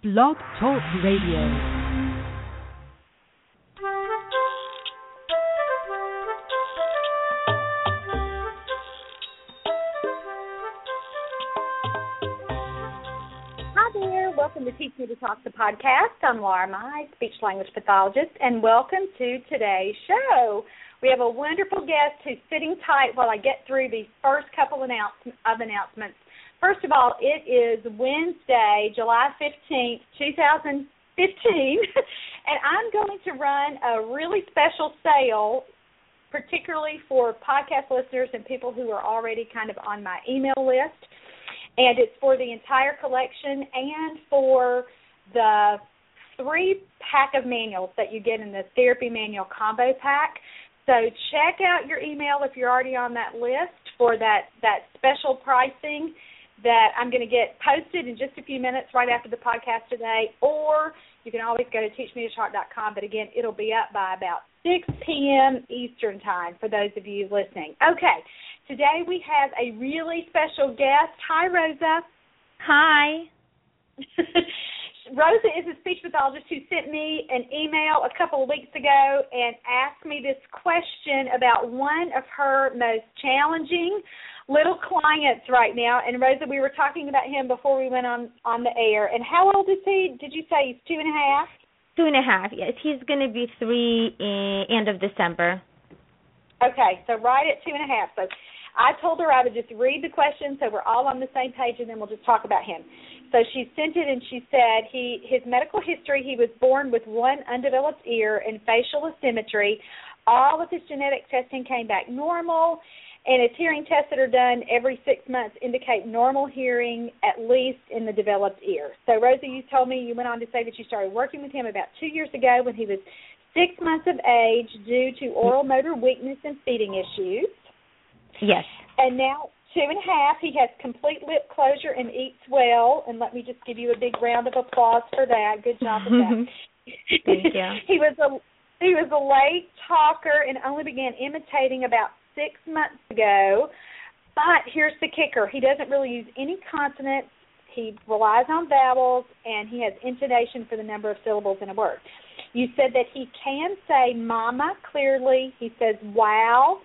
Blog Talk Radio. Hi there. Welcome to Teach Me to Talk the podcast. I'm Laura Mize, speech language pathologist, and welcome to today's show. We have a wonderful guest who's sitting tight while I get through these first couple of announcements. First of all, it is Wednesday, July 15th, 2015, and I'm going to run a really special sale, particularly for podcast listeners and people who are already kind of on my email list and it's for the entire collection and for the three pack of manuals that you get in the therapy manual combo pack. So check out your email if you're already on that list for that that special pricing that I'm going to get posted in just a few minutes right after the podcast today, or you can always go to teachmetotalk.com. But again, it'll be up by about 6 p.m. Eastern time for those of you listening. Okay, today we have a really special guest. Hi, Rosa. Hi. Rosa is a speech pathologist who sent me an email a couple of weeks ago and asked me this question about one of her most challenging little clients right now. And Rosa, we were talking about him before we went on on the air. And how old is he? Did you say he's two and a half? Two and a half. Yes, he's going to be three in end of December. Okay, so right at two and a half. So I told her I would just read the question so we're all on the same page, and then we'll just talk about him. So she sent it, and she said he his medical history. He was born with one undeveloped ear and facial asymmetry. All of his genetic testing came back normal, and his hearing tests that are done every six months indicate normal hearing, at least in the developed ear. So Rosa, you told me you went on to say that you started working with him about two years ago when he was six months of age due to oral motor weakness and feeding issues. Yes. And now two and a half, he has complete lip closure and eats well. And let me just give you a big round of applause for that. Good job with that. Thank you. he was a he was a late talker and only began imitating about six months ago. But here's the kicker: he doesn't really use any consonants. He relies on vowels, and he has intonation for the number of syllables in a word. You said that he can say "mama" clearly. He says "wow."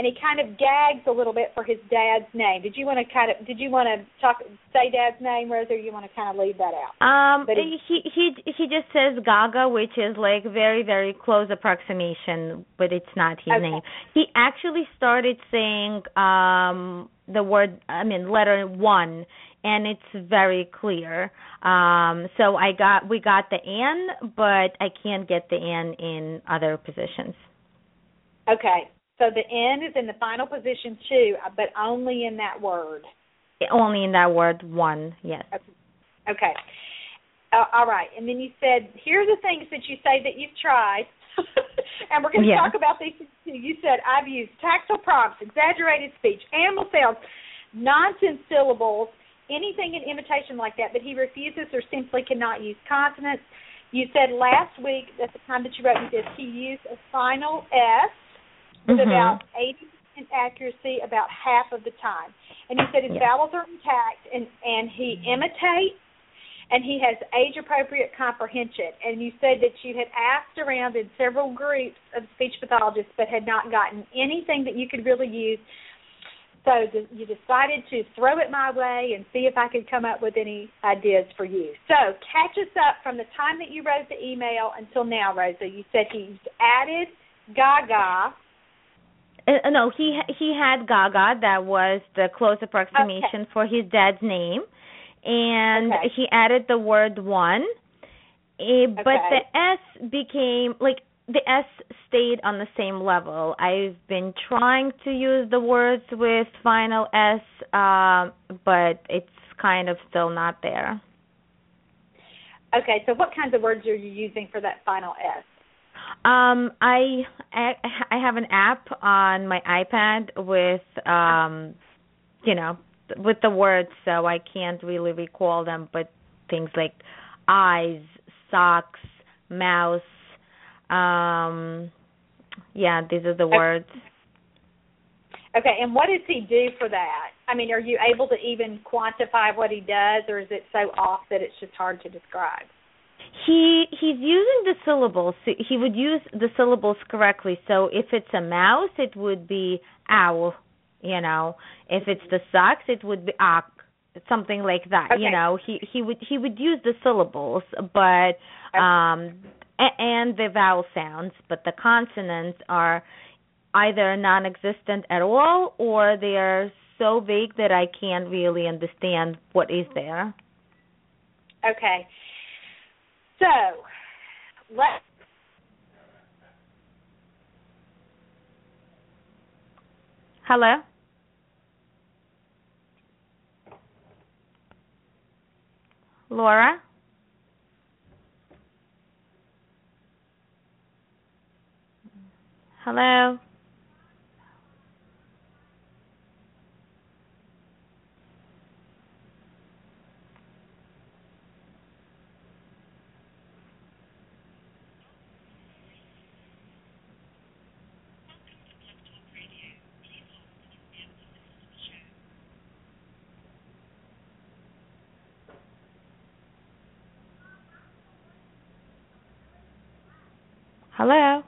And he kind of gags a little bit for his dad's name. Did you want to kind of did you want to talk say dad's name, Rosa, or you want to kind of leave that out? Um, But he- he he he just says Gaga, which is like very very close approximation, but it's not his Okay. name. He actually started saying um the word, I mean letter one, and it's very clear. Um, so I got we got the N, but I can't get the N in other positions. Okay, so the N is in the final position too, but only in that word. Only in that word one, yes. Okay. Uh, all right, and then you said here are the things that you say that you've tried, and we're going to Yeah. talk about these too. You said I've used tactile prompts, exaggerated speech, animal sounds, nonsense syllables, anything in imitation like that, but he refuses or simply cannot use consonants. You said last week at the time that you wrote me this, he used a final S with Mhm. about 80% accuracy about half of the time. And he said his Yeah. vowels are intact and, and he imitates and he has age appropriate comprehension. And you said that you had asked around in several groups of speech pathologists but had not gotten anything that you could really use. So you decided to throw it my way and see if I could come up with any ideas for you. So catch us up from the time that you wrote the email until now, Rosa. You said he's added Gaga. Uh, no, he he had Gaga. That was the close approximation for his dad's name, and Okay. he added the word one. Eh, But Okay. the S became like the S stayed on the same level. I've been trying to use the words with final S, um, but it's kind of still not there. Okay, so what kinds of words are you using for that final S? Um, I I I have an app on my iPad with um, you know, with the words, so I can't really recall them. But things like eyes, socks, mouse, um, yeah, these are the words. Okay, and what does he do for that? I mean, are you able to even quantify what he does, or is it so off that it's just hard to describe? He he's using the syllables. He would use the syllables correctly. So if it's a mouse, it would be owl. You know, if it's the socks, it would be ak, something like that. Okay. You know, he he would he would use the syllables, but um a- and the vowel sounds, but the consonants are either non-existent at all or they are so vague that I can't really understand what is there. Okay. So, let Hello? Laura? Hello? Hello?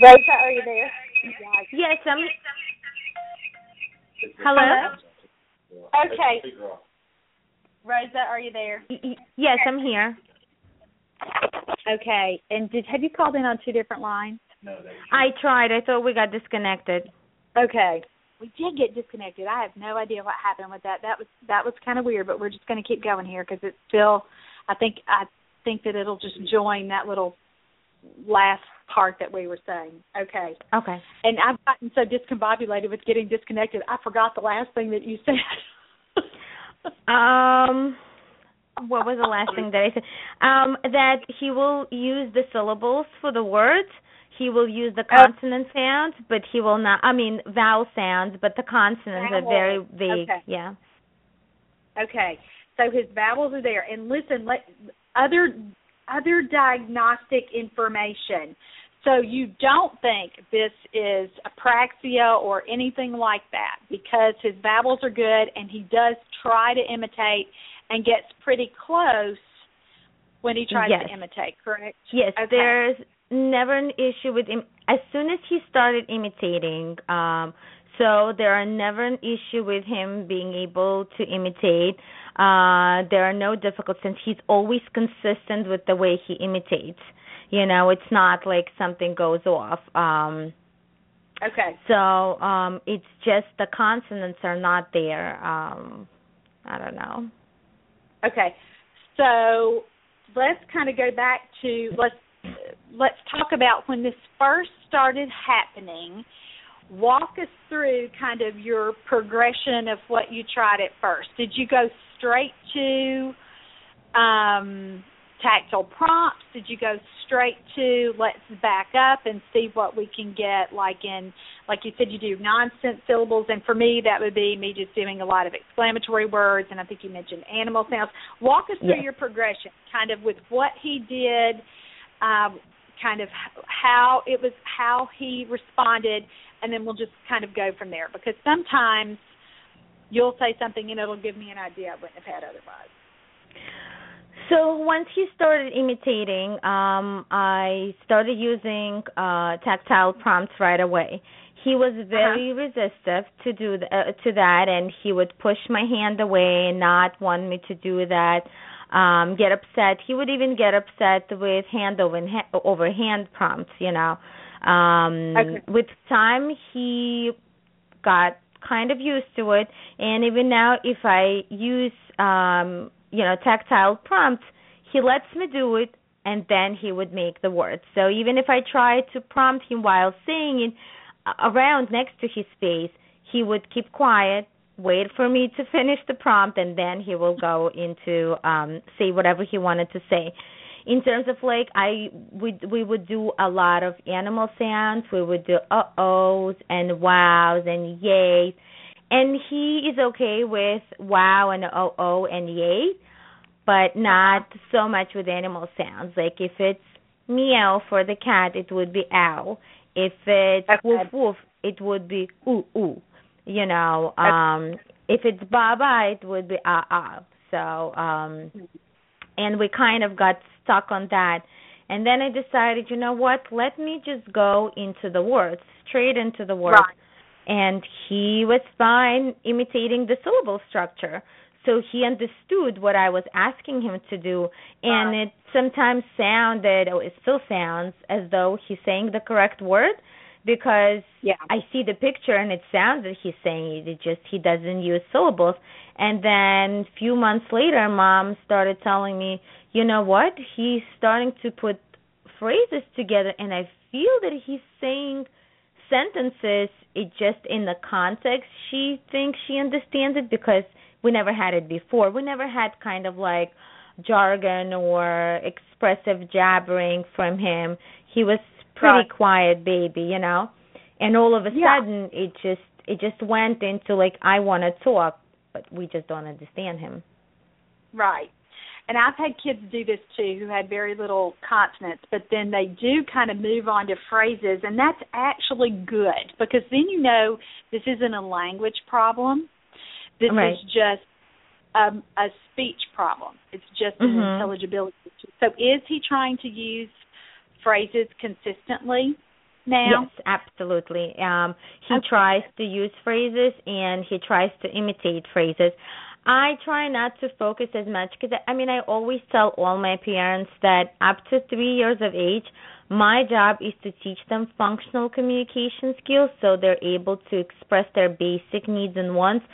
Rosa, are you there? Yes, I'm Hello? Okay. Rosa, are you there? Y- y- Yes, I'm here. Okay. And did have you called in on two different lines? No, I tried. I thought we got disconnected. Okay. We did get disconnected. I have no idea what happened with that. That was that was kind of weird, but we're just going to keep going here because it's still. I think I think that it'll just join that little last part that we were saying. Okay. Okay. And I've gotten so discombobulated with getting disconnected, I forgot the last thing that you said. Um what was the last thing that I said? Um that he will use the syllables for the words. He will use the Oh. consonant sounds, but he will not I mean vowel sounds, but the consonants are very vague. Okay. Yeah. Okay, so his vowels are there, and listen, let other other diagnostic information. So you don't think this is apraxia or anything like that because his vowels are good, and he does try to imitate and gets pretty close when he tries Yes. to imitate. Correct? Yes, Okay. there's never an issue with him. As soon as he started imitating, um, so there are never an issue with him being able to imitate. Uh, there are no difficulties since he's always consistent with the way he imitates. You know, it's not like something goes off. Um, Okay. so um, it's just the consonants are not there. Um, I don't know. Okay, so let's kind of go back to let's let's talk about when this first started happening. Walk us through kind of your progression of what you tried at first. Did you go straight to um, tactile prompts? Did you go straight to let's back up and see what we can get? Like in, like you said, you do nonsense syllables, and for me, that would be me just doing a lot of exclamatory words. And I think you mentioned animal sounds. Walk us through your progression, kind of with what he did, um, kind of how it was, how he responded, and then we'll just kind of go from there. Because sometimes you'll say something and it'll give me an idea I wouldn't have had otherwise. So once he started imitating, um, I started using uh, tactile prompts right away. He was very resistive to do th- uh, to that, and he would push my hand away and not want me to do that. Um, get upset. He would even get upset with hand over ha- over hand prompts. You know. Um, Okay. With time, he got kind of used to it, and even now, if I use um, you know tactile prompts he lets me do it and then he would make the words. So even if i try to prompt him while saying it around next to his face he would keep quiet wait for me to finish the prompt and then he will go into um say whatever he wanted to say. In terms of like I we we would do a lot of animal sounds. We would do uh ohs and wows and yays, and he is okay with wow and oh oh and yay, but not so much with animal sounds. Like if it's meow for the cat, it would be ow. If it's Okay. woof woof, it would be ooh ooh. You know, um if it's baba, it would be ah ah. So, um and we kind of got stuck on that. And then I decided, you know what? Let me just go into the words, straight into the words. Right. And he was fine imitating the syllable structure. So he understood what I was asking him to do, and Right. it sometimes sounded, or it still sounds, as though he's saying the correct word, because Yeah. I see the picture and it sounds that he's saying it. It just he doesn't use syllables. And then a few months later, mom started telling me, you know what? He's starting to put phrases together, and I feel that he's saying sentences. It just in the context she thinks she understands it because we never had it before. We never had kind of like jargon or expressive jabbering from him. He was pretty quiet baby, you know. And all of a Yeah. sudden it just it just went into like I want to talk, but we just don't understand him. Right. And I've had kids do this too who had very little consonants, but then they do kind of move on to phrases, and that's actually good because then you know this isn't a language problem. This Right. is just um, a speech problem. It's just an Mhm. intelligibility issue. So is he trying to use phrases consistently now? Yes, absolutely. Um he Okay. tries to use phrases and he tries to imitate phrases. I try not to focus as much because I mean I always tell all my parents that up to 3 years of age, my job is to teach them functional communication skills so they're able to express their basic needs and wants.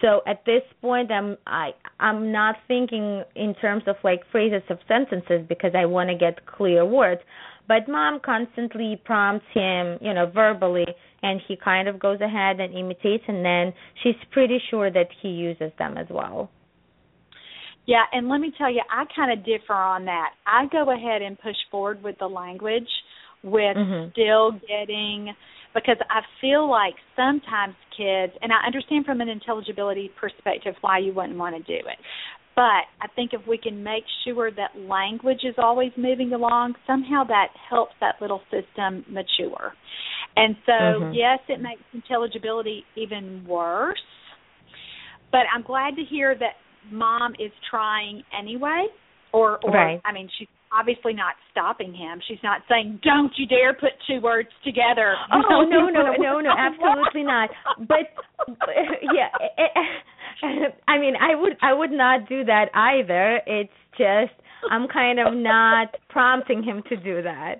So at this point I'm I I'm not thinking in terms of like phrases of sentences because I want to get clear words. But mom constantly prompts him, you know, verbally, and he kind of goes ahead and imitates, and then she's pretty sure that he uses them as well. Yeah, and let me tell you, I kind of differ on that. I go ahead and push forward with the language with Mhm. still getting because I feel like sometimes kids and I understand from an intelligibility perspective why you wouldn't want to do it. But I think if we can make sure that language is always moving along, somehow that helps that little system mature. And so, Mhm. yes, it makes intelligibility even worse. But I'm glad to hear that mom is trying anyway or or Right. I mean she's obviously not stopping him. She's not saying don't you dare put two words together. Oh no no no no absolutely not. But yeah, I mean I would I would not do that either. It's just I'm kind of not prompting him to do that.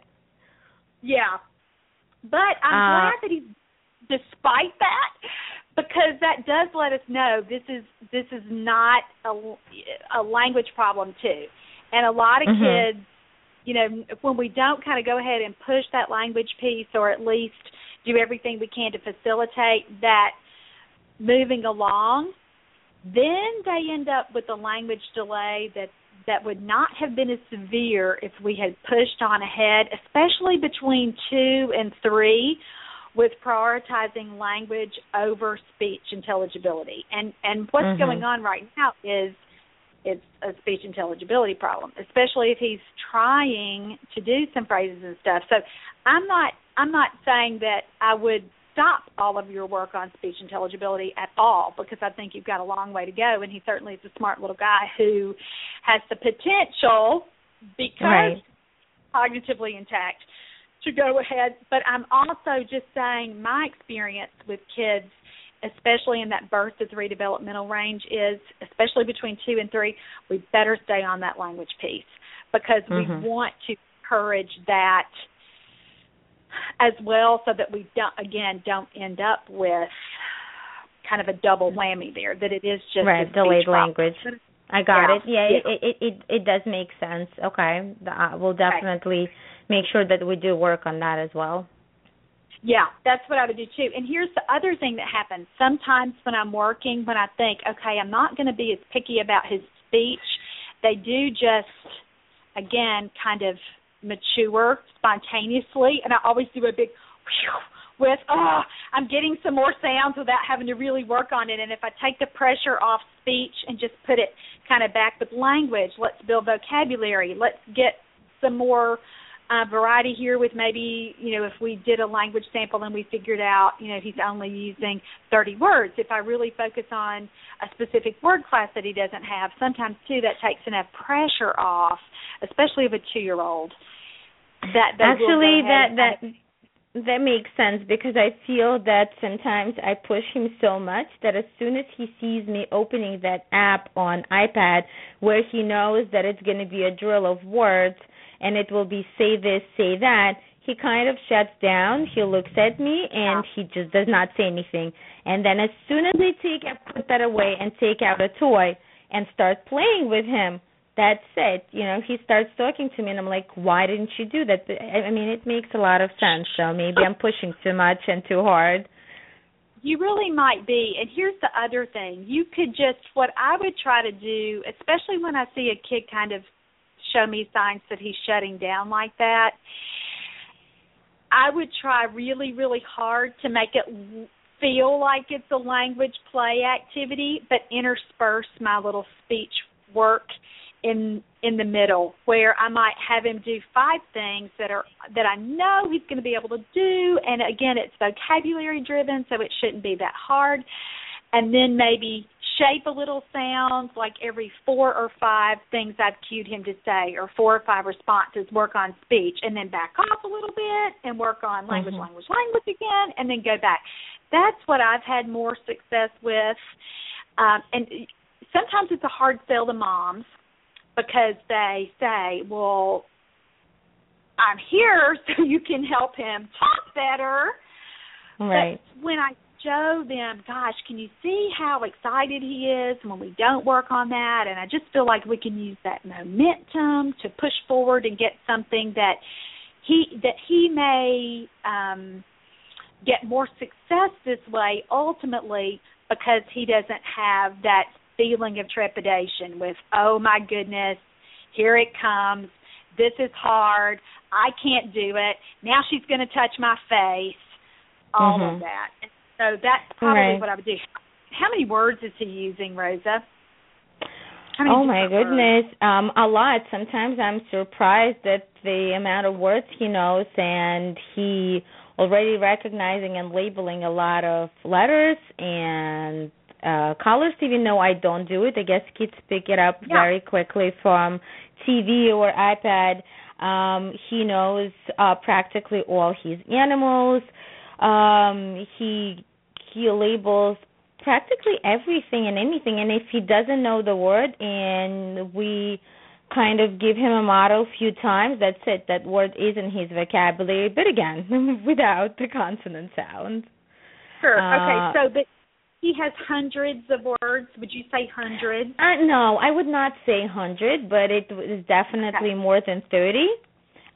Yeah. But I'm Uh, glad that he's despite that because that does let us know this is this is not a, a language problem too. And a lot of Mhm. kids, you know, when we don't kind of go ahead and push that language piece or at least do everything we can to facilitate that moving along, then they end up with a language delay that that would not have been as severe if we had pushed on ahead, especially between two and three, with prioritizing language over speech intelligibility. And and what's Mhm. going on right now is it's a speech intelligibility problem, especially if he's trying to do some phrases and stuff. So I'm not I'm not saying that I would stop all of your work on speech intelligibility at all because I think you've got a long way to go and he certainly is a smart little guy who has the potential because Right. cognitively intact to go ahead but I'm also just saying my experience with kids especially in that birth to three developmental range is especially between two and three we better stay on that language piece because Mhm. we want to encourage that as well so that we don't again don't end up with kind of a double whammy there that it is just right, delayed problem. language. I got Yeah, it. Yeah, yeah. It, it it it does make sense. Okay, uh, we'll definitely make sure that we do work on that as well. Yeah, that's what I would do too. And here's the other thing that happens. Sometimes when I'm working, when I think, okay, I'm not going to be as picky about his speech, they do just again kind of mature spontaneously, and I always do a big with oh I'm getting some more sounds without having to really work on it and if I take the pressure off speech and just put it kind of back with language let's build vocabulary let's get some more uh, variety here with maybe you know if we did a language sample and we figured out you know he's only using 30 words. If I really focus on a specific word class that he doesn't have sometimes too that takes enough pressure off especially of a 2 year old that actually that that that makes sense because I feel that sometimes I push him so much that as soon as he sees me opening that app on iPad where he knows that it's going to be a drill of words and it will be say this, say that, he kind of shuts down, he looks at me and he just does not say anything. And then as soon as I take I put that away and take out a toy and start playing with him, that's it. You know, he starts talking to me, and I'm like, why didn't you do that? I mean, it makes a lot of sense. So maybe I'm pushing too much and too hard. You really might be. And here's the other thing: you could just what I would try to do, especially when I see a kid kind of show me signs that he's shutting down like that. I would try really, really hard to make it feel like it's a language play activity, but intersperse my little speech work in in the middle where I might have him do five things that are that I know he's going to be able to do and again it's vocabulary driven so it shouldn't be that hard and then maybe shape a little sounds like every four or five things I've cued him to say or four or five responses work on speech and then back off a little bit and work on language mm-hmm. language language again and then go back that's what I've had more success with um and sometimes it's a hard sell to moms because they say, well, I'm here so you can help him talk better. Right. But when I show them, gosh, can you see how excited he is when we don't work on that? And I just feel like we can use that momentum to push forward and get something that he that he may um get more success this way ultimately because he doesn't have that feeling of trepidation with, oh my goodness, here it comes. This is hard. I can't do it. Now she's going to touch my face. All mm-hmm. of that. So that's probably right. what I would do. How many words is he using, Rosa? Oh my goodness, um, a lot. Sometimes I'm surprised at the amount of words he knows, and he already recognizing and labeling a lot of letters and uh colors even though I don't do it. I guess kids pick it up yeah. very quickly from TV or iPad. Um he knows uh practically all his animals. Um he he labels practically everything and anything and if he doesn't know the word and we kind of give him a model a few times that's it that word is in his vocabulary but again without the consonant sound Sure. Uh, okay. So, but he has hundreds of words. Would you say hundreds? Uh, no, I would not say hundred, but it is definitely okay. more than thirty.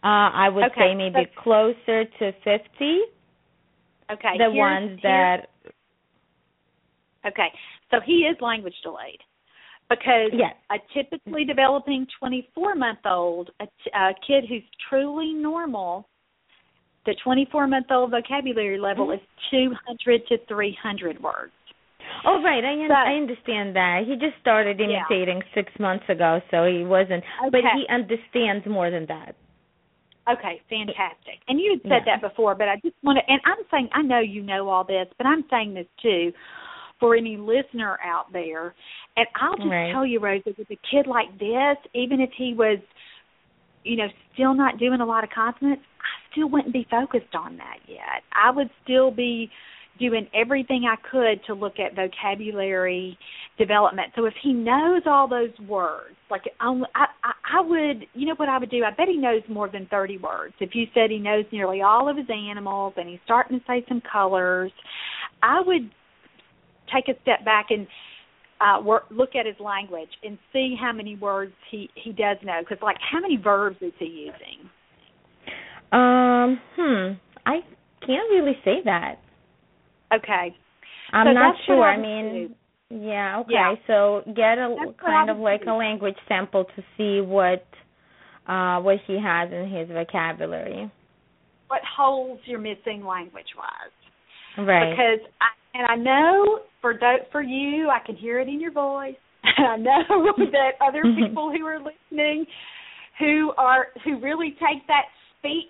Uh, I would okay. say maybe closer to fifty. Okay. The ones that. Okay, so he is language delayed because yes. a typically developing 24 month old, a, t- a kid who's truly normal, the 24 month old vocabulary level mm-hmm. is 200 to 300 words. Oh right, I un- I understand that. He just started Yeah. imitating six months ago, so he wasn't. But he understands more than that. Okay, fantastic. And you had said Yeah. that before, but I just want to, and I'm saying, I know you know all this, but I'm saying this too for any listener out there. And I'll just Right. tell you, Rosa, with a kid like this, even if he was, you know, still not doing a lot of consonants, I still wouldn't be focused on that yet. I would still be doing everything I could to look at vocabulary development. So if he knows all those words, like um, I, I, I would, you know what I would do? I bet he knows more than thirty words. If you said he knows nearly all of his animals and he's starting to say some colors, I would take a step back and uh work, look at his language and see how many words he he does know. Because like, how many verbs is he using? Um, hmm. I can't really say that. Okay. I'm So not sure. I mean, yeah, okay. Yeah. So get a That's kind of like a language sample to see what uh what he has in his vocabulary. What holes you're missing language wise. Right. Because I, and I know for for you, I can hear it in your voice. And I know that other people who are listening who are who really take that speech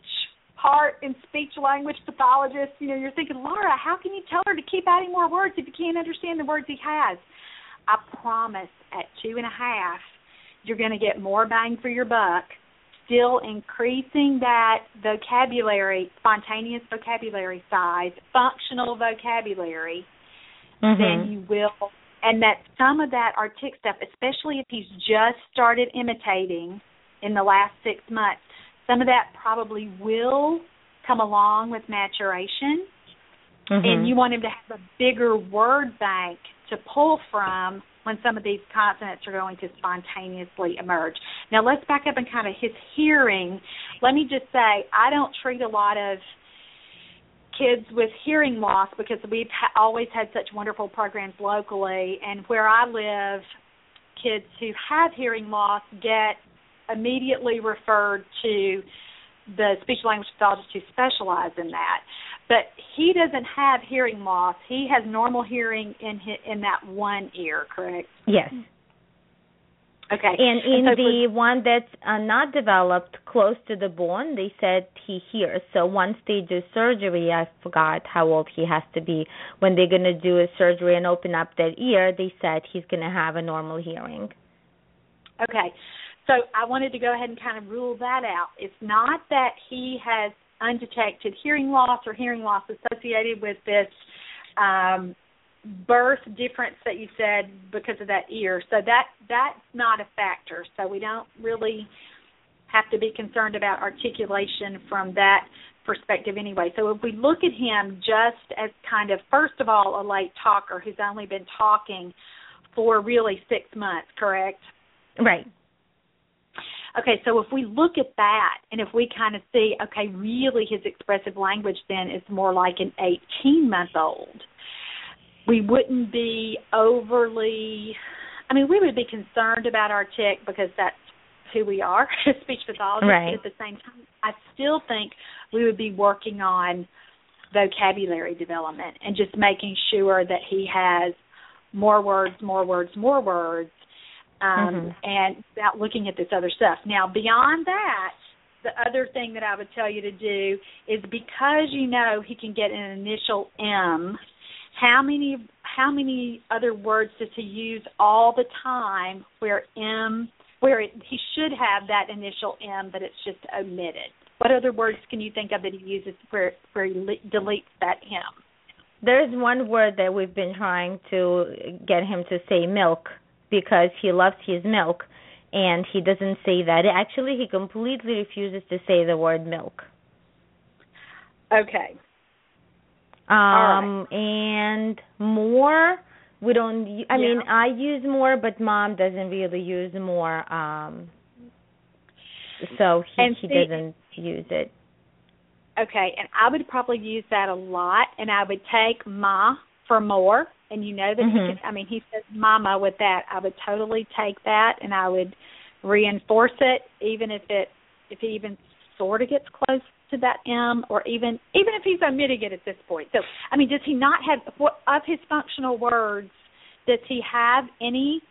part in speech language pathologists, you know, you're thinking, Laura, how can you tell her to keep adding more words if you can't understand the words he has? I promise at two and a half, you're going to get more bang for your buck, still increasing that vocabulary, spontaneous vocabulary size, functional vocabulary, mm-hmm. than you will. And that some of that artic stuff, especially if he's just started imitating in the last six months, some of that probably will come along with maturation. Mm-hmm. And you want him to have a bigger word bank to pull from when some of these consonants are going to spontaneously emerge. Now let's back up and kind of his hearing. Let me just say, I don't treat a lot of kids with hearing loss because we've ha- always had such wonderful programs locally, and where I live, kids who have hearing loss get immediately referred to the speech language pathologist who specialize in that. But he doesn't have hearing loss. He has normal hearing in his, in that one ear, correct? Yes. Okay. And in and so the one that's uh, not developed close to the bone, they said he hears. So once they do surgery, I forgot how old he has to be. When they're going to do a surgery and open up that ear, they said he's going to have a normal hearing. Okay. So I wanted to go ahead and kind of rule that out. It's not that he has undetected hearing loss or hearing loss associated with this um, birth difference that you said because of that ear. So that that's not a factor. So we don't really have to be concerned about articulation from that perspective anyway. So if we look at him just as kind of first of all a late talker who's only been talking for really 6 months, correct? Right. Okay, so if we look at that and if we kind of see, okay, really his expressive language then is more like an 18 month old, we wouldn't be overly, I mean, we would be concerned about artic because that's who we are speech pathologists. Right. At the same time, I still think we would be working on vocabulary development and just making sure that he has more words, more words, more words um, mm-hmm. and without looking at this other stuff. Now, beyond that, the other thing that I would tell you to do is because you know he can get an initial M. How many how many other words does he use all the time where M where it, he should have that initial M but it's just omitted? What other words can you think of that he uses where where he deletes that M? There's one word that we've been trying to get him to say milk because he loves his milk and he doesn't say that. Actually, he completely refuses to say the word milk. Okay. Um and more we don't I yeah. mean I use more but mom doesn't really use more um so he and he see, doesn't use it. Okay, and I would probably use that a lot and I would take ma for more and you know that mm-hmm. he can I mean he says mama with that. I would totally take that and I would reinforce it even if it if he even sort of gets close to that M or even even if he's omitting it at this point. So I mean does he not have what of his functional words does he have any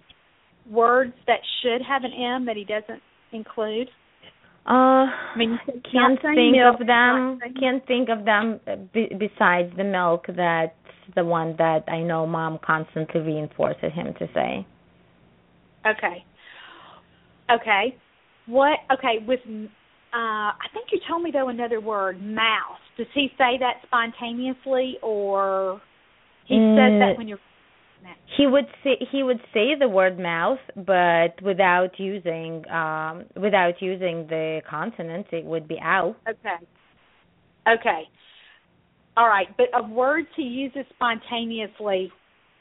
words that should have an M that he doesn't include? Uh, I mean, can't think milk, of them. I can't think of them b- besides the milk. That's the one that I know mom constantly reinforces him to say. Okay. Okay. What? Okay. With, uh, I think you told me though another word, mouse. Does he say that spontaneously, or he mm, says that when you're? He would say he would say the word mouth, but without using um without using the consonants, it would be ow. Okay. Okay. All right, but of words he uses spontaneously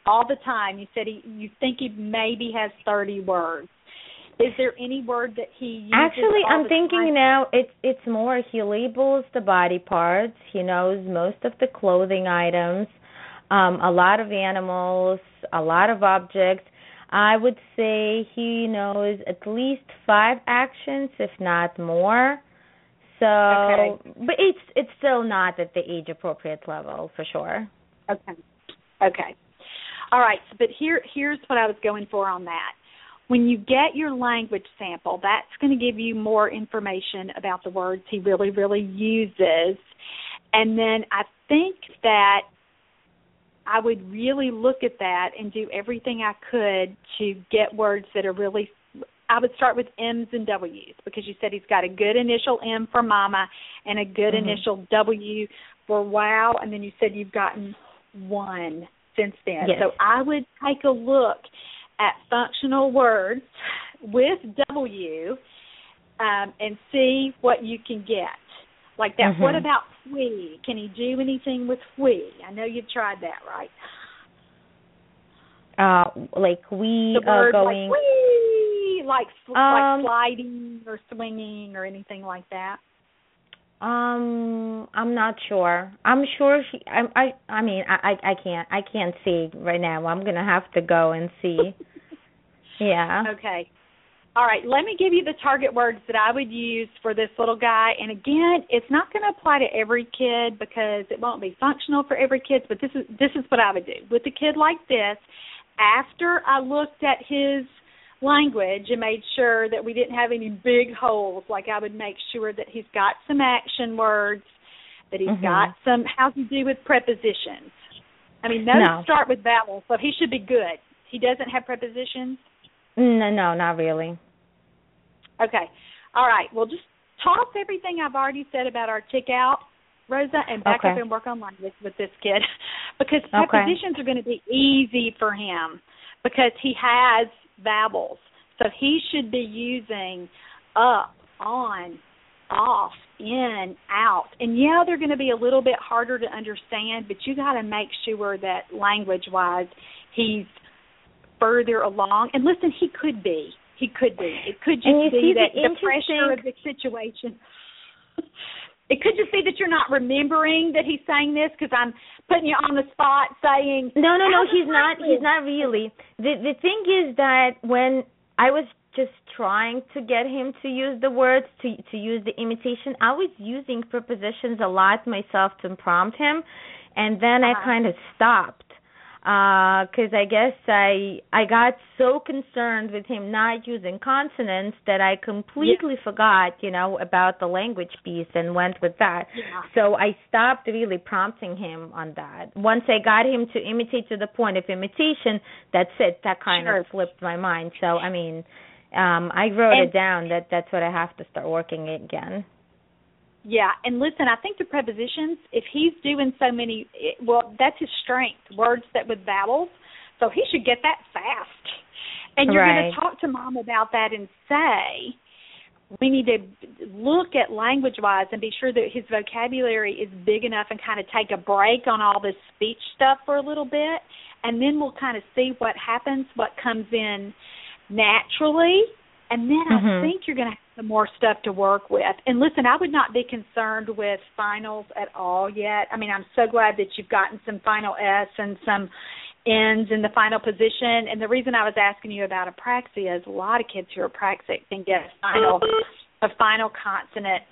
all the time. You said he you think he maybe has 30 words. Is there any word that he uses Actually, all I'm thinking time? now it's it's more he labels the body parts. He knows most of the clothing items, um, a lot of animals, a lot of objects. I would say he knows at least five actions, if not more. So, Okay. but it's it's still not at the age appropriate level for sure. Okay. Okay. All right. So, but here here's what I was going for on that. When you get your language sample, that's going to give you more information about the words he really really uses. And then I think that I would really look at that and do everything I could to get words that are really I would start with M's and W's because you said he's got a good initial M for mama and a good Mhm. initial W for wow and then you said you've gotten one since then. Yes. So I would take a look at functional words with W um, and see what you can get. Like that. What Mhm. about we? Can he do anything with we? I know you've tried that, right? Uh, like we The are going. like we, like Um, like sliding or swinging or anything like that. Um, I'm not sure. I'm sure she. I. I. I mean, I. I I can't. I can't see right now. I'm gonna have to go and see. yeah. Okay. All right, let me give you the target words that I would use for this little guy. And again, it's not going to apply to every kid because it won't be functional for every kid, but this is this is what I would do. With a kid like this, after I looked at his language and made sure that we didn't have any big holes, like I would make sure that he's got some action words, that he's Mhm. got some how's he do with prepositions. I mean, those No. start with vowels, so he should be good. He doesn't have prepositions. No, no, not really. Okay. All right. Well, just toss everything I've already said about artic out, Rosa, and back Okay. up and work on language with this kid because Okay. prepositions are going to be easy for him because he has vowels. So he should be using up, on, off, in, out. And yeah, they're going to be a little bit harder to understand, but you got to make sure that language-wise he's further along. And listen, he could be. He could be. It could just you be see that the the pressure of the situation. It could just be that you're not remembering that he's saying this because I'm putting you on the spot saying. No, no, no. He's not. He's not really. The the thing is that when I was just trying to get him to use the words to to use the imitation, I was using prepositions a lot myself to prompt him, and then I Uh-huh. kind of stopped because I guess I I got so concerned with him not using consonants that I completely forgot, you know, about the language piece and went with that. Yeah. So I stopped really prompting him on that. Once I got him to imitate to the point of imitation, that's it. That kind Sure. of flipped my mind. So I mean, um I wrote And- it down that that's what I have to start working again. Yeah, and listen, I think the prepositions, if he's doing so many, it, well, that's his strength, words that with vowels. So he should get that fast. And you're going to talk to mom about that and say, we need to look at language wise and be sure that his vocabulary is big enough and kind of take a break on all this speech stuff for a little bit. And then we'll kind of see what happens, what comes in naturally. And then I Mhm. think you're going to some more stuff to work with. And listen, I would not be concerned with finals at all yet. I mean, I'm so glad that you've gotten some final S and some N's in the final position. And the reason I was asking you about apraxia is a lot of kids who are apraxic can get a final a final consonant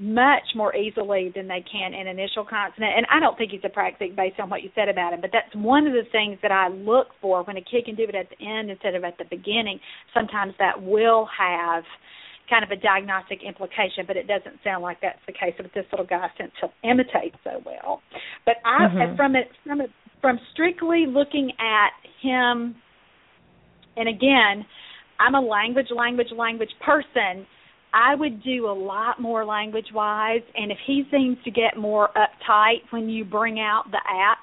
much more easily than they can an initial consonant. And I don't think he's apraxic based on what you said about him, but that's one of the things that I look for when a kid can do it at the end instead of at the beginning. Sometimes that will have kind of a diagnostic implication, but it doesn't sound like that's the case with this little guy since he'll imitate so well. But I Mhm. from it from it from strictly looking at him and again, I'm a language, language, language person. I would do a lot more language wise, and if he seems to get more uptight when you bring out the app,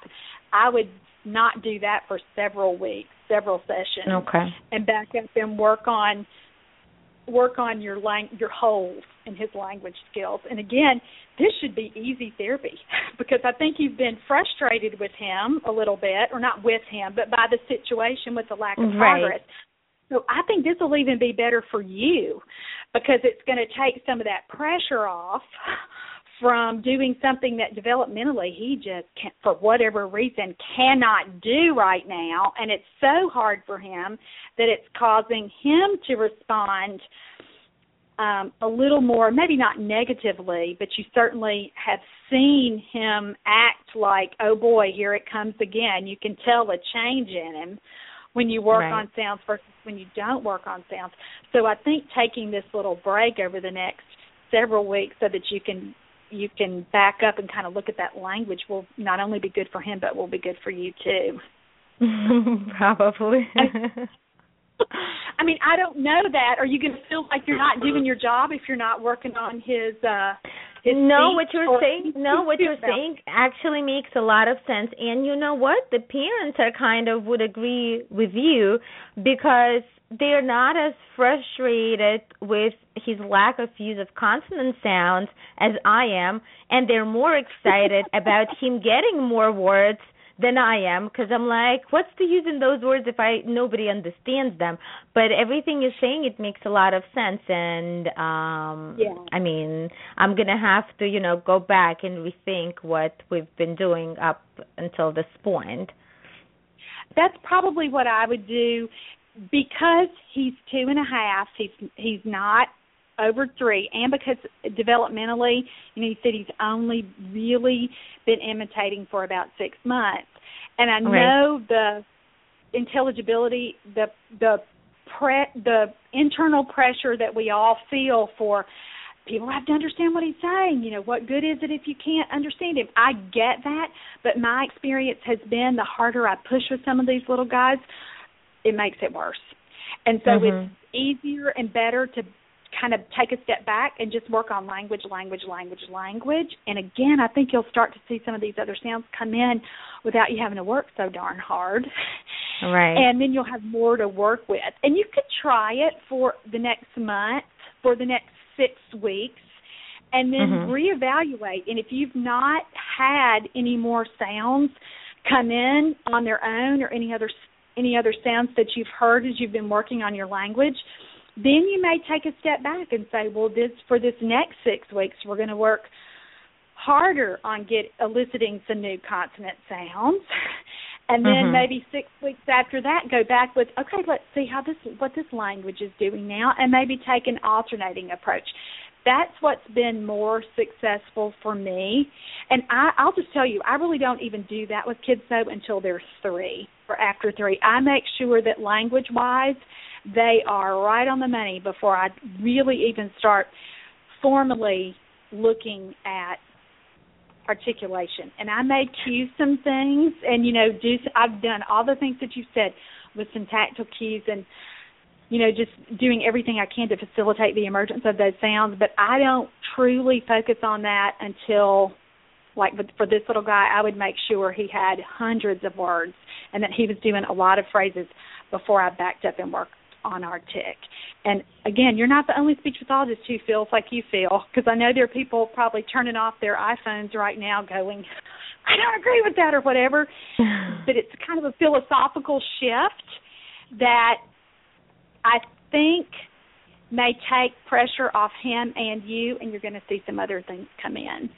I would not do that for several weeks, several sessions, Okay. and back up and work on work on your lang- your holes in his language skills. And again, this should be easy therapy because I think you've been frustrated with him a little bit, or not with him, but by the situation with the lack of Right. progress. So I think this will even be better for you because it's going to take some of that pressure off from doing something that developmentally he just can't, for whatever reason cannot do right now. And it's so hard for him that it's causing him to respond um a little more maybe not negatively but you certainly have seen him act like oh boy here it comes again. You can tell a change in him when you work right. on sounds versus when you don't work on sounds. So i think taking this little break over the next several weeks so that you can you can back up and kind of look at that language will not only be good for him but will be good for you too. Probably. I mean, I don't know that. Are you going to feel like you're not doing your job if you're not working on his uh his no, what you're saying, no, what you're saying actually makes a lot of sense. And you know what? The parents are kind of would agree with you because they're not as frustrated with his lack of use of consonant sounds as I am, and they're more excited about him getting more words than I am because I'm like, what's the use in those words if I nobody understands them? But everything you're saying it makes a lot of sense, and um Yeah. I mean, I'm gonna have to you know go back and rethink what we've been doing up until this point. That's probably what I would do because he's two and a half. He's he's not over three, and because developmentally, you know, he said he's only really been imitating for about six months, and I Right. know the intelligibility, the the pre the internal pressure that we all feel for people have to understand what he's saying. You know, what good is it if you can't understand him? I get that, but my experience has been the harder I push with some of these little guys, it makes it worse. And so Mhm. it's easier and better to kind of take a step back and just work on language, language, language, language. And again, I think you'll start to see some of these other sounds come in without you having to work so darn hard. Right. And then you'll have more to work with. And you could try it for the next month, for the next six weeks, and then Mhm. reevaluate. And if you've not had any more sounds come in on their own or any other any other sounds that you've heard as you've been working on your language, then you may take a step back and say, well, this for this next six weeks, we're going to work harder on get eliciting some new consonant sounds. And then Mhm. maybe six weeks after that, go back with okay. Let's see how this what this language is doing now, and maybe take an alternating approach. That's what's been more successful for me. And I, I'll just tell you, I really don't even do that with kids though until they're three or after three. I make sure that language wise, they are right on the money before I really even start formally looking at articulation. And I may cue some things and you know do I've done all the things that you said with syntactile cues and you know just doing everything I can to facilitate the emergence of those sounds, but I don't truly focus on that until like for this little guy, I would make sure he had hundreds of words and that he was doing a lot of phrases before I backed up and worked on artic. And again, you're not the only speech pathologist who feels like you feel, because I know there are people probably turning off their iPhones right now, going, "I don't agree with that" or whatever. but it's kind of a philosophical shift that I think may take pressure off him and you, and you're going to see some other things come in.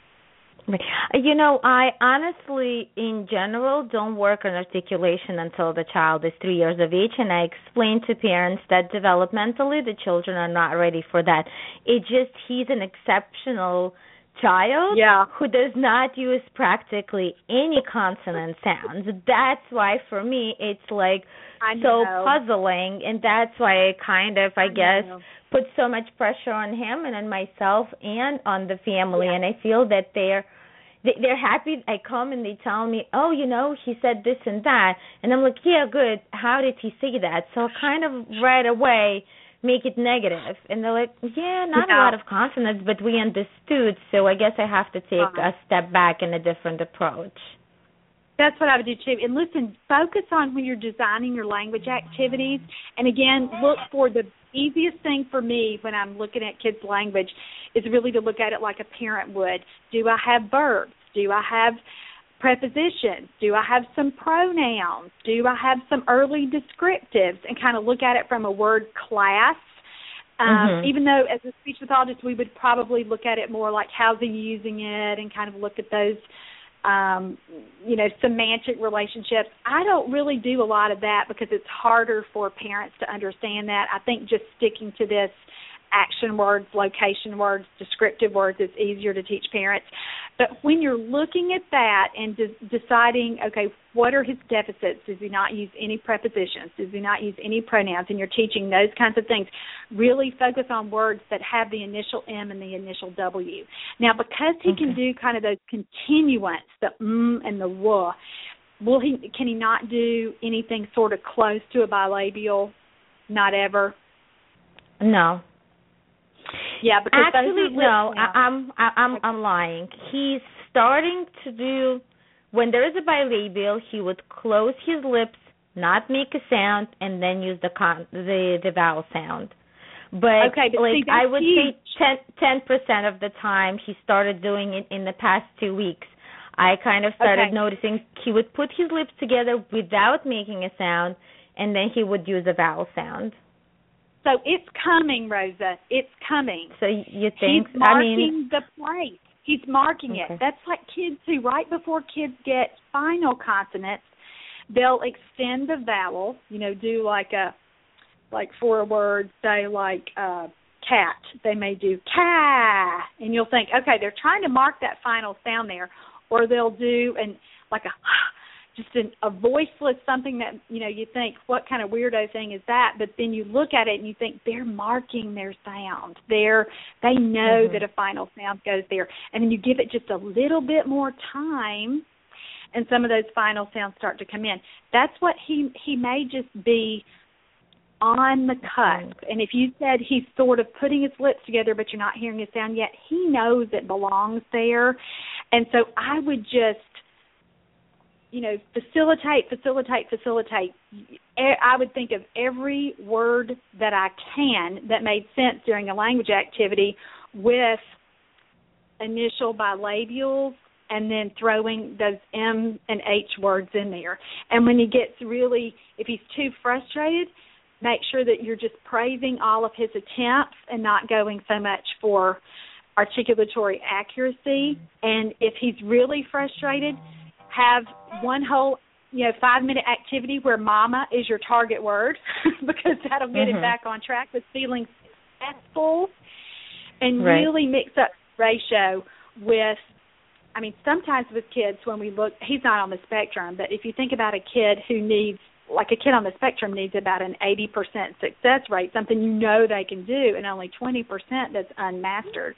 You know, I honestly, in general, don't work on articulation until the child is three years of age, and I explain to parents that developmentally the children are not ready for that. It just he's an exceptional child Yeah. who does not use practically any consonant sounds. That's why for me it's like I so puzzling and that's why I kind of I, guess know. put so much pressure on him and on myself and on the family Yeah. and I feel that they're they, they're happy I come and they tell me, "Oh, you know, he said this and that." And I'm like, "Yeah, good. How did he say that?" So I kind of right away make it. And they're like, "Yeah, not a lot of consonants, but we understood, so I guess I have to take Right. a step back and a different approach." That's what I would do too. And listen, focus on when you're designing your language activities. And again, look for the easiest thing for me when I'm looking at kids' language is really to look at it like a parent would. Do I have verbs? Do I have prepositions? Do I have some pronouns? Do I have some early descriptives? And kind of look at it from a word class Um, Mhm. Even though, as a speech pathologist, we would probably look at it more like how's he using it, and kind of look at those, um, you know, semantic relationships. I don't really do a lot of that because it's harder for parents to understand that. I think just sticking to this action words, location words, descriptive words. It's easier to teach parents. But when you're looking at that and de- deciding, okay, what are his deficits? Does he not use any prepositions? Does he not use any pronouns? And you're teaching those kinds of things. Really focus on words that have the initial M and the initial W. Now, because he can do kind of those continuants, the mm and the w, will he? Can he not do anything sort of close to a bilabial? Not ever. No. Yeah, because Actually, no. I. I'm I, I'm I'm lying. He's starting to do when there is a bilabial. He would close his lips, not make a sound, and then use the con the the vowel sound. But Okay, but like see, I would huge. say ten percent of the time he started doing it in the past two weeks. I kind of started Okay. noticing he would put his lips together without making a sound, and then he would use a vowel sound. So it's coming, Rosa. It's coming. So you think? He's I marking mean, the place. He's marking Okay. it. That's like kids who, Right before kids get final consonants, they'll extend the vowel. You know, do like a like for a word, say like uh cat. They may do ca, and you'll think, okay, they're trying to mark that final sound there, or they'll do and like a just an, a voiceless something that you know you think what kind of weirdo thing is that? But then you look at it and you think they're marking their sound. They're they know Mhm. that a final sound goes there. And then you give it just a little bit more time and some of those final sounds start to come in. That's what he he may just be on the cusp. And if you said he's sort of putting his lips together but you're not hearing his sound yet he knows it belongs there. And so i would just you know, facilitate, facilitate, facilitate. I would think of every word that I can that made sense during a language activity with initial bilabials and then throwing those M and H words in there. And when he gets really, if he's too frustrated, make sure that you're just praising all of his attempts and not going so much for articulatory accuracy. Mm-hmm. And if he's really frustrated, have one whole you know five minute activity where mama is your target word because that'll get him Mhm. back on track with feeling successful and Right. really mix up ratio with I mean sometimes with kids when we look he's not on the spectrum but if you think about a kid who needs like a kid on the spectrum needs about an 80% success rate something you know they can do and only 20% that's unmastered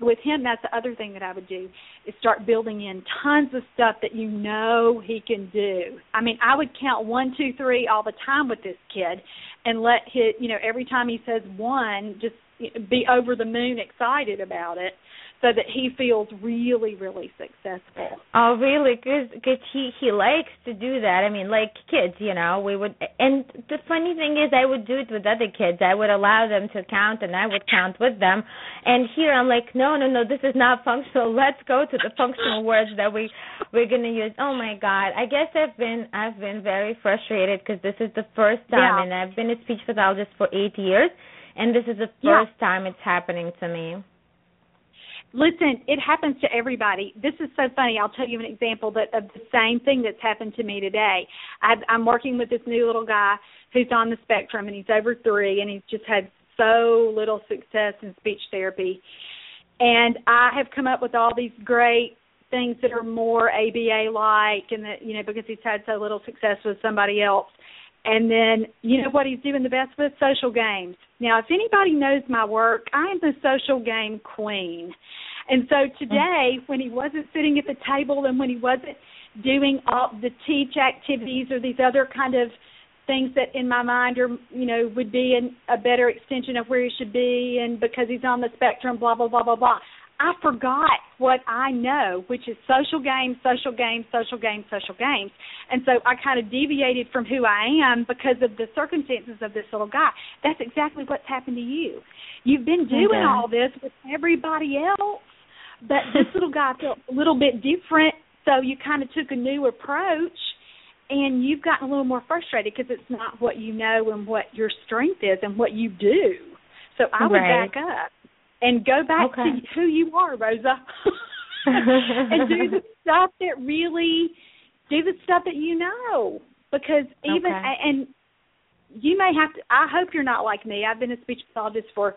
with him that's the other thing that I would do is start building in tons of stuff that you know he can do. I mean, I would count one, two, three all the time with this kid and let his you know, every time he says one, just be over the moon excited about it so that he feels really, really successful. Oh, really? Because cause he he likes to do that. I mean, like kids, you know, we would. And the funny thing is, I would do it with other kids. I would allow them to count, and I would count with them. And here, I'm like, no, no, no, this is not functional. Let's go to the functional words that we we're gonna use. Oh my God, I guess I've been I've been very frustrated because this is the first time, Yeah. and I've been a speech pathologist for eight years, and this is the Yeah. first time it's happening to me. Listen, it happens to everybody. This is so funny. I'll tell you an example that of the same thing that's happened to me today. I, I'm working with this new little guy who's on the spectrum, and he's over three, and he's just had so little success in speech therapy. And I have come up with all these great things that are more ABA like, and that you know because he's had so little success with somebody else. And then you know what he's doing the best with social games. Now, if anybody knows my work, I am the social game queen. And so today, when he wasn't sitting at the table and when he wasn't doing all the TEACCH activities or these other kind of things that in my mind are you know would be an, a better extension of where he should be and because he's on the spectrum blah blah blah blah blah i forgot what i know which is social games social games social games social games and so i kind of deviated from who i am because of the circumstances of this little guy that's exactly what's happened to you you've been doing Okay. all this with everybody else but this little guy felt a little bit different so you kind of took a new approach and you've gotten a little more frustrated because it's not what you know and what your strength is and what you do. So I would Right. back up and go back Okay. to who you are, Rosa. and do the stuff that really do the stuff that you know because even Okay. and you may have to I hope you're not like me. I've been a speech pathologist for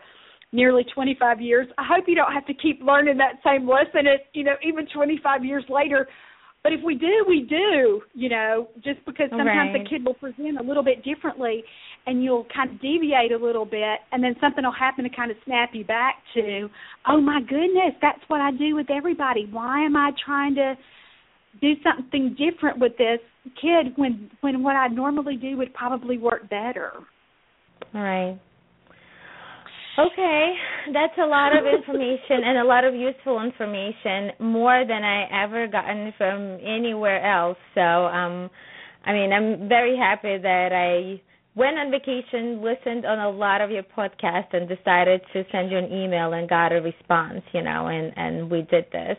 nearly 25 years. I hope you don't have to keep learning that same lesson at, you know, even 25 years later. But if we do, we do, you know, just because sometimes Right. the kid will present a little bit differently and you'll kind of deviate a little bit and then something will happen to kind of snap you back to, oh my goodness, that's what I do with everybody. Why am I trying to do something different with this kid when when what I normally do would probably work better? Right. Okay, that's a lot of information and a lot of useful information, more than I ever gotten from anywhere else. So, um I mean, I'm very happy that I went on vacation, listened on a lot of your podcast, and decided to send you an email and got a response, you know, and and we did this.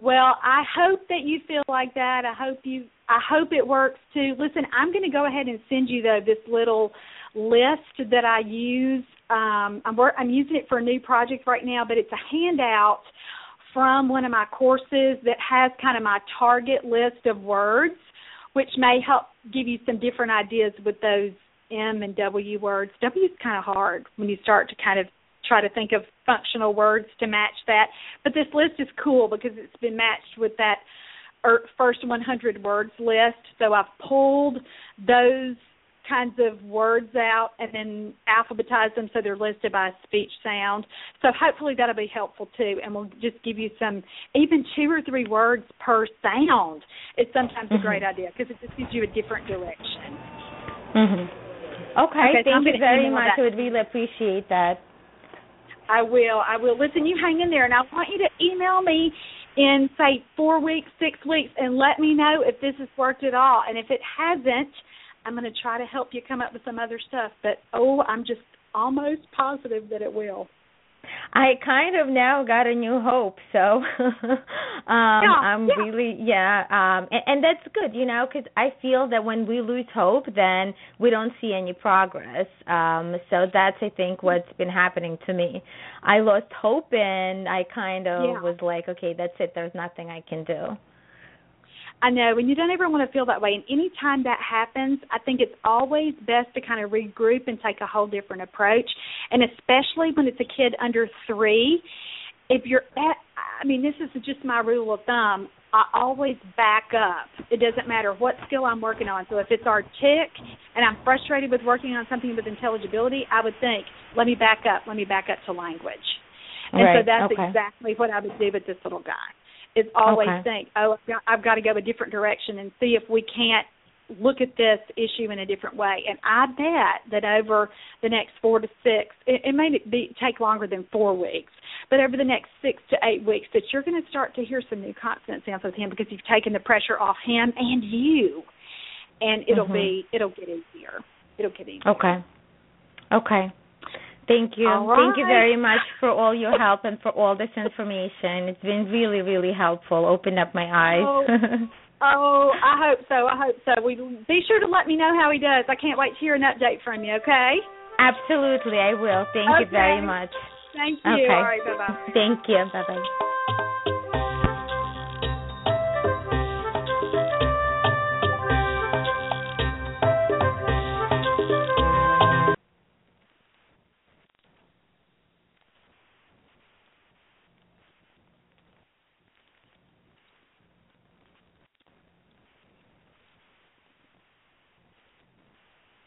Well, I hope that you feel like that. I hope you I hope it works too. Listen, I'm going to go ahead and send you though this little list that I use. Um I'm work, I'm using it for a new project right now, but it's a handout from one of my courses that has kind of my target list of words which may help give you some different ideas with those M and W words. W is kind of hard when you start to kind of try to think of functional words to match that. But this list is cool because it's been matched with that er, first 100 words list. So I've pulled those kinds of words out and then alphabetize them so they're listed by speech sound. So hopefully that'll be helpful too and we'll just give you some even two or three words per sound is sometimes a great idea because it just gives you a different direction. Mhm. Okay, Okay, so thank you very much. I would really appreciate that. I will. I will. Listen, you hang in there, and I want you to email me in say four weeks, six weeks, and let me know if this has worked at all. And if it hasn't, I'm going to try to help you come up with some other stuff. But oh, I'm just almost positive that it will. I kind of now got a new hope, so um I'm yeah. really yeah, um and, and that's good, you know, cuz I feel that when we lose hope then we don't see any progress. Um so that's I think what's been happening to me. I lost hope and I kind of Yeah. was like, okay, that's it, there's nothing I can do. I know, and you don't ever want to feel that way. And anytime that happens, I think it's always best to kind of regroup and take a whole different approach. And especially when it's a kid under three, if you're at, I mean, this is just my rule of thumb. I always back up. It doesn't matter what skill I'm working on. So if it's artic and I'm frustrated with working on something with intelligibility, I would think, let me back up. Let me back up to language. And so that's okay. exactly what I would do with this little guy. Is always Okay. think, oh, I've got, I've got to go a different direction and see if we can't look at this issue in a different way. And I bet that over the next four to six, it, it may be take longer than four weeks, but over the next six to eight weeks, that you're going to start to hear some new consonant sounds with him because you've taken the pressure off him and you, and it'll Mhm. be it'll get easier. It'll get easier. Okay. Okay. Thank you. All Thank you very much for all your help and for all this information. It's been really, really helpful. Opened up my eyes. Oh, oh, I hope so. I hope so. We be sure to let me know how he does. I can't wait to hear an update from you. Okay. Absolutely, I will. Thank you very much. Thank you. Okay. All right. Bye bye. Thank you. Bye bye.